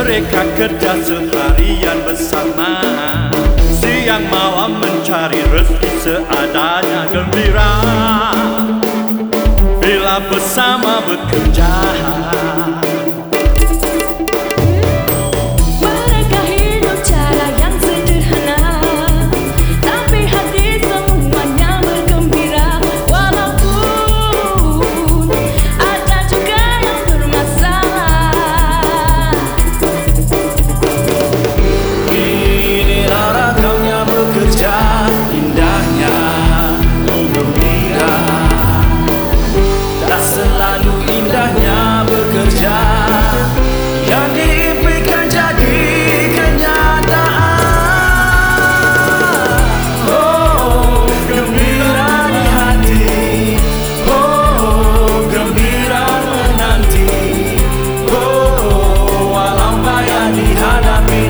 bekerja seharian bersama. Siang malam mencari rezeki seadanya gembira. Bila bersama bekerja I mean